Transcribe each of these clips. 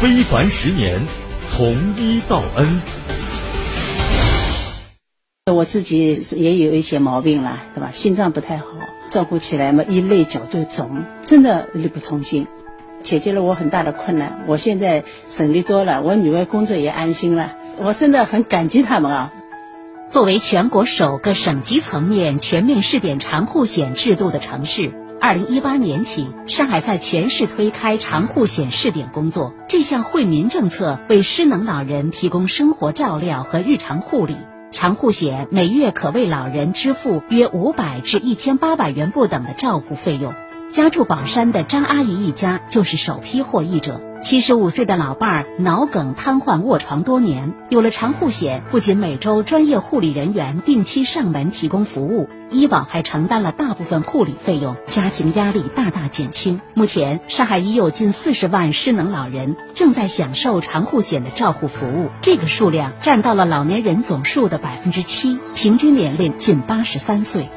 非凡十年，从医到恩。我自己也有一些毛病了，对吧？心脏不太好，照顾起来嘛，一累脚就肿，真的力不从心，解决了我很大的困难。我现在省力多了，我女儿工作也安心了，我真的很感激他们啊。作为全国首个省级层面全面试点长护险制度的城市，二零一八年起，上海在全市推开长护险试点工作。这项惠民政策为失能老人提供生活照料和日常护理。长护险每月可为老人支付约五百至一千八百元不等的照护费用。家住宝山的张阿姨一家就是首批获益者。七十五岁的老伴儿脑梗瘫痪卧床多年，有了长护险，不仅每周专业护理人员定期上门提供服务，医保还承担了大部分护理费用，家庭压力大大减轻。目前，上海已有近四十万失能老人正在享受长护险的照护服务，这个数量占到了老年人总数的百分之七，平均年龄近八十三岁。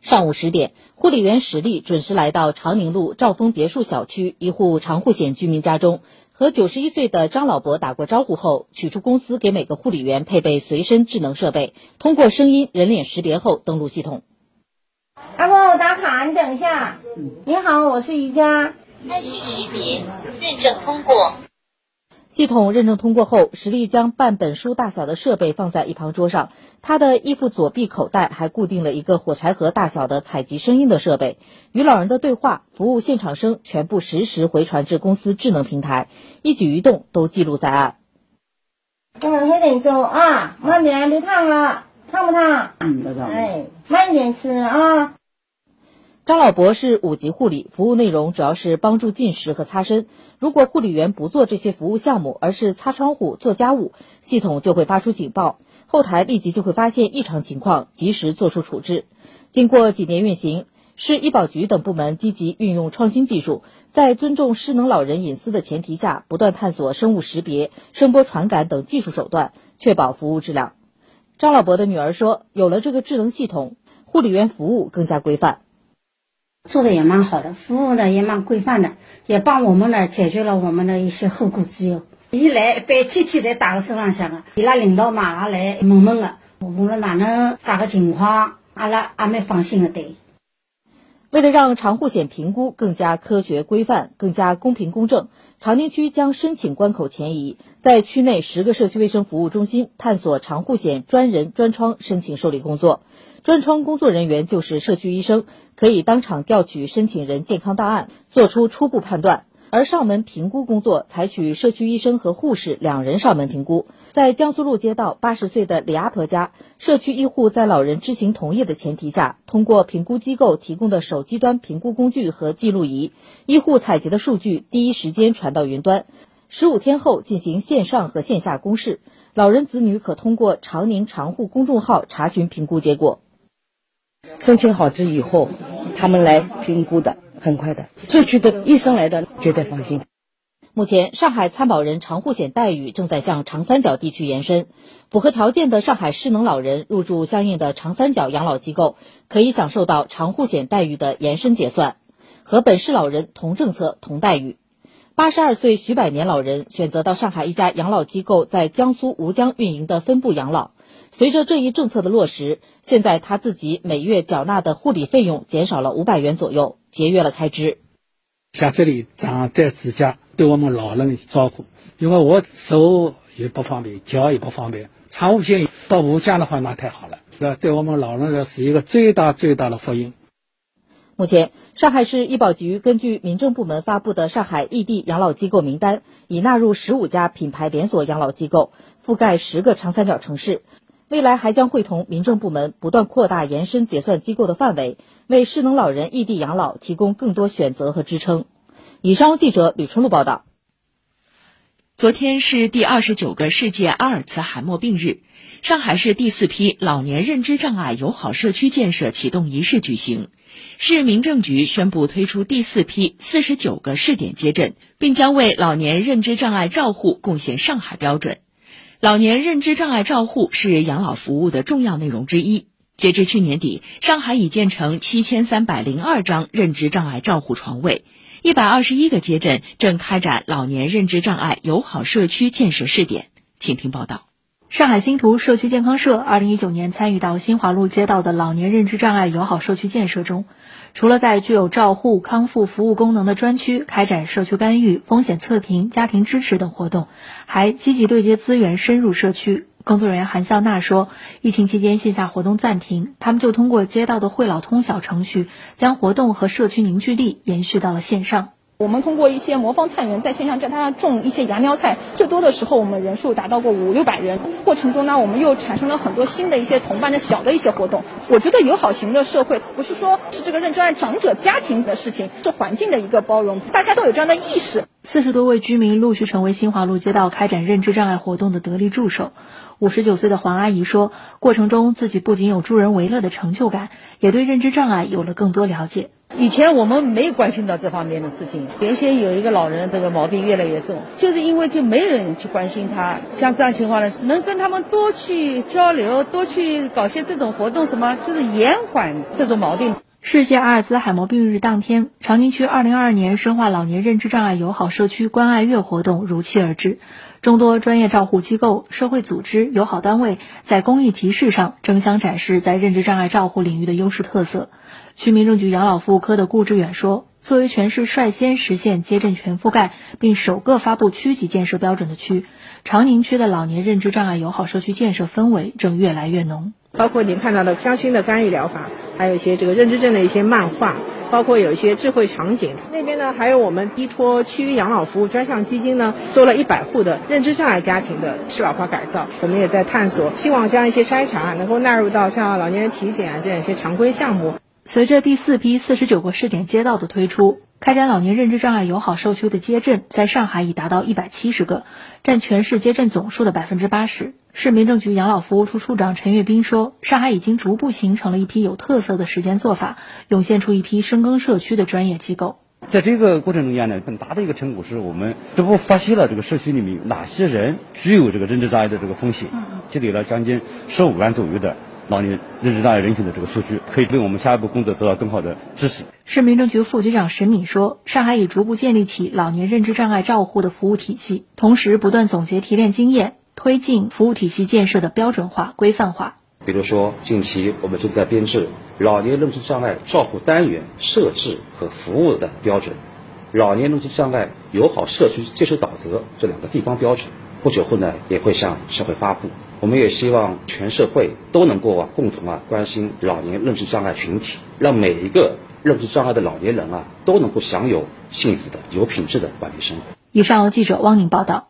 上午十点，护理员史丽准时来到长宁路兆丰别墅小区一户长护险居民家中，和九十一岁的张老伯打过招呼后，取出公司给每个护理员配备随身智能设备，通过声音、人脸识别后登录系统。阿公，我打卡，你等一下。你好，我是宜家。按需识别，认证通过。系统认证通过后，石丽将半本书大小的设备放在一旁桌上。他的衣服左臂口袋还固定了一个火柴盒大小的采集声音的设备，与老人的对话、服务现场声全部实时回传至公司智能平台，一举一动都记录在案。嗯，黑点粥啊，慢点，别烫了，烫不烫？嗯，不烫。哎，慢一点吃啊。张老伯是五级护理，服务内容主要是帮助进食和擦身。如果护理员不做这些服务项目，而是擦窗户、做家务，系统就会发出警报，后台立即就会发现异常情况，及时做出处置。经过几年运行，市医保局等部门积极运用创新技术，在尊重失能老人隐私的前提下，不断探索生物识别、声波传感等技术手段，确保服务质量。张老伯的女儿说：“有了这个智能系统，护理员服务更加规范。”做的也蛮好的，服务呢也蛮规范的，也帮我们呢解决了我们的一些后顾之忧。一来被机器在打个手上响啊，伊拉领导嘛也来问问的，我们哪能啥个情况，阿拉也蛮放心的对。为了让长护险评估更加科学规范、更加公平公正，长宁区将申请关口前移，在区内十个社区卫生服务中心探索长护险专人专窗申请受理工作。专窗工作人员就是社区医生，可以当场调取申请人健康档案，做出初步判断。而上门评估工作采取社区医生和护士两人上门评估。在江苏路街道八十岁的李阿婆家，社区医护在老人知情同意的前提下，通过评估机构提供的手机端评估工具和记录仪，医护采集的数据第一时间传到云端，十五天后进行线上和线下公示。老人子女可通过长宁长护公众号查询评估结果。申请好之以后，他们来评估的，很快的。社区的医生来的，绝对放心。目前，上海参保人长护险待遇正在向长三角地区延伸。符合条件的上海失能老人入住相应的长三角养老机构，可以享受到长护险待遇的延伸结算，和本市老人同政策同待遇。八十二岁徐百年老人选择到上海一家养老机构在江苏吴江运营的分部养老。随着这一政策的落实，现在他自己每月缴纳的护理费用减少了五百元左右，节约了开支。像这里长在指甲，对我们老人照顾，因为我手也不方便，脚也不方便，长护险到吴家的话，那太好了，这对我们老人的是一个最大最大的福音。目前，上海市医保局根据民政部门发布的上海异地养老机构名单，已纳入十五家品牌连锁养老机构，覆盖十个长三角城市。未来还将会同民政部门不断扩大延伸结算机构的范围，为失能老人异地养老提供更多选择和支撑。以上记者吕春露报道。昨天是第二十九个世界阿尔茨海默病日，上海市第四批老年认知障碍友好社区建设启动仪式举行，市民政局宣布推出第四批四十九个试点街镇，并将为老年认知障碍照护贡献上海标准。老年认知障碍照护是养老服务的重要内容之一。截至去年底，上海已建成七千三百零二张认知障碍照护床位，一百二十一个街镇正开展老年认知障碍友好社区建设试点。请听报道。上海星图社区健康社二零一九年参与到新华路街道的老年认知障碍友好社区建设中，除了在具有照护、康复服务功能的专区开展社区干预、风险测评、家庭支持等活动，还积极对接资源，深入社区。工作人员韩笑娜说：“疫情期间线下活动暂停，他们就通过街道的惠老通小程序，将活动和社区凝聚力延续到了线上。我们通过一些魔方菜园在线上教他种一些芽苗菜，最多的时候我们人数达到过五六百人。过程中呢，我们又产生了很多新的一些同伴的小的一些活动。我觉得友好型的社会不是说是这个认真爱长者家庭的事情，是环境的一个包容，大家都有这样的意识。”四十多位居民陆续成为新华路街道开展认知障碍活动的得力助手。五十九岁的黄阿姨说：“过程中自己不仅有助人为乐的成就感，也对认知障碍有了更多了解。以前我们没有关心到这方面的事情，原先有一个老人这个毛病越来越重，就是因为就没人去关心他。像这样情况呢，能跟他们多去交流，多去搞些这种活动，什么就是延缓这种毛病。”世界阿尔兹海默病日当天，长宁区二零二二年深化老年认知障碍友好社区关爱月活动如期而至，众多专业照护机构、社会组织、友好单位在公益集市上争相展示在认知障碍照护领域的优势特色。区民政局养老服务科的顾志远说：“作为全市率先实现街镇全覆盖并首个发布区级建设标准的区，长宁区的老年认知障碍友好社区建设氛围正越来越浓。包括您看到的香薰的干预疗法，还有一些这个认知症的一些漫画，包括有一些智慧场景。那边呢，还有我们依托区养老服务专项基金呢，做了一百户的认知障碍家庭的适老化改造。我们也在探索，希望将一些筛查能够纳入到像老年人体检啊这样一些常规项目。随着第四批四十九个试点街道的推出，开展老年认知障碍友好社区的街镇在上海已达到一百七十个，占全市街镇总数的百分之八十。市民政局养老服务处处长陈月斌说：“上海已经逐步形成了一批有特色的实践做法，涌现出一批深耕社区的专业机构。在这个过程中间呢，很大的一个成果是我们逐步发现了这个社区里面哪些人具有这个认知障碍的这个风险，积累了将近十五万左右的老年认知障碍人群的这个数据，可以为我们下一步工作得到更好的支持。”市民政局副局长沈敏说：“上海已逐步建立起老年认知障碍照护的服务体系，同时不断总结提炼经验。”推进服务体系建设的标准化、规范化。比如说，近期我们正在编制老年认知障碍照护单元设置和服务的标准，老年认知障碍友好社区建设导则这两个地方标准。不久后呢，也会向社会发布。我们也希望全社会都能够啊，共同啊关心老年认知障碍群体，让每一个认知障碍的老年人啊，都能够享有幸福的、有品质的晚年生活。以上由记者汪宁报道。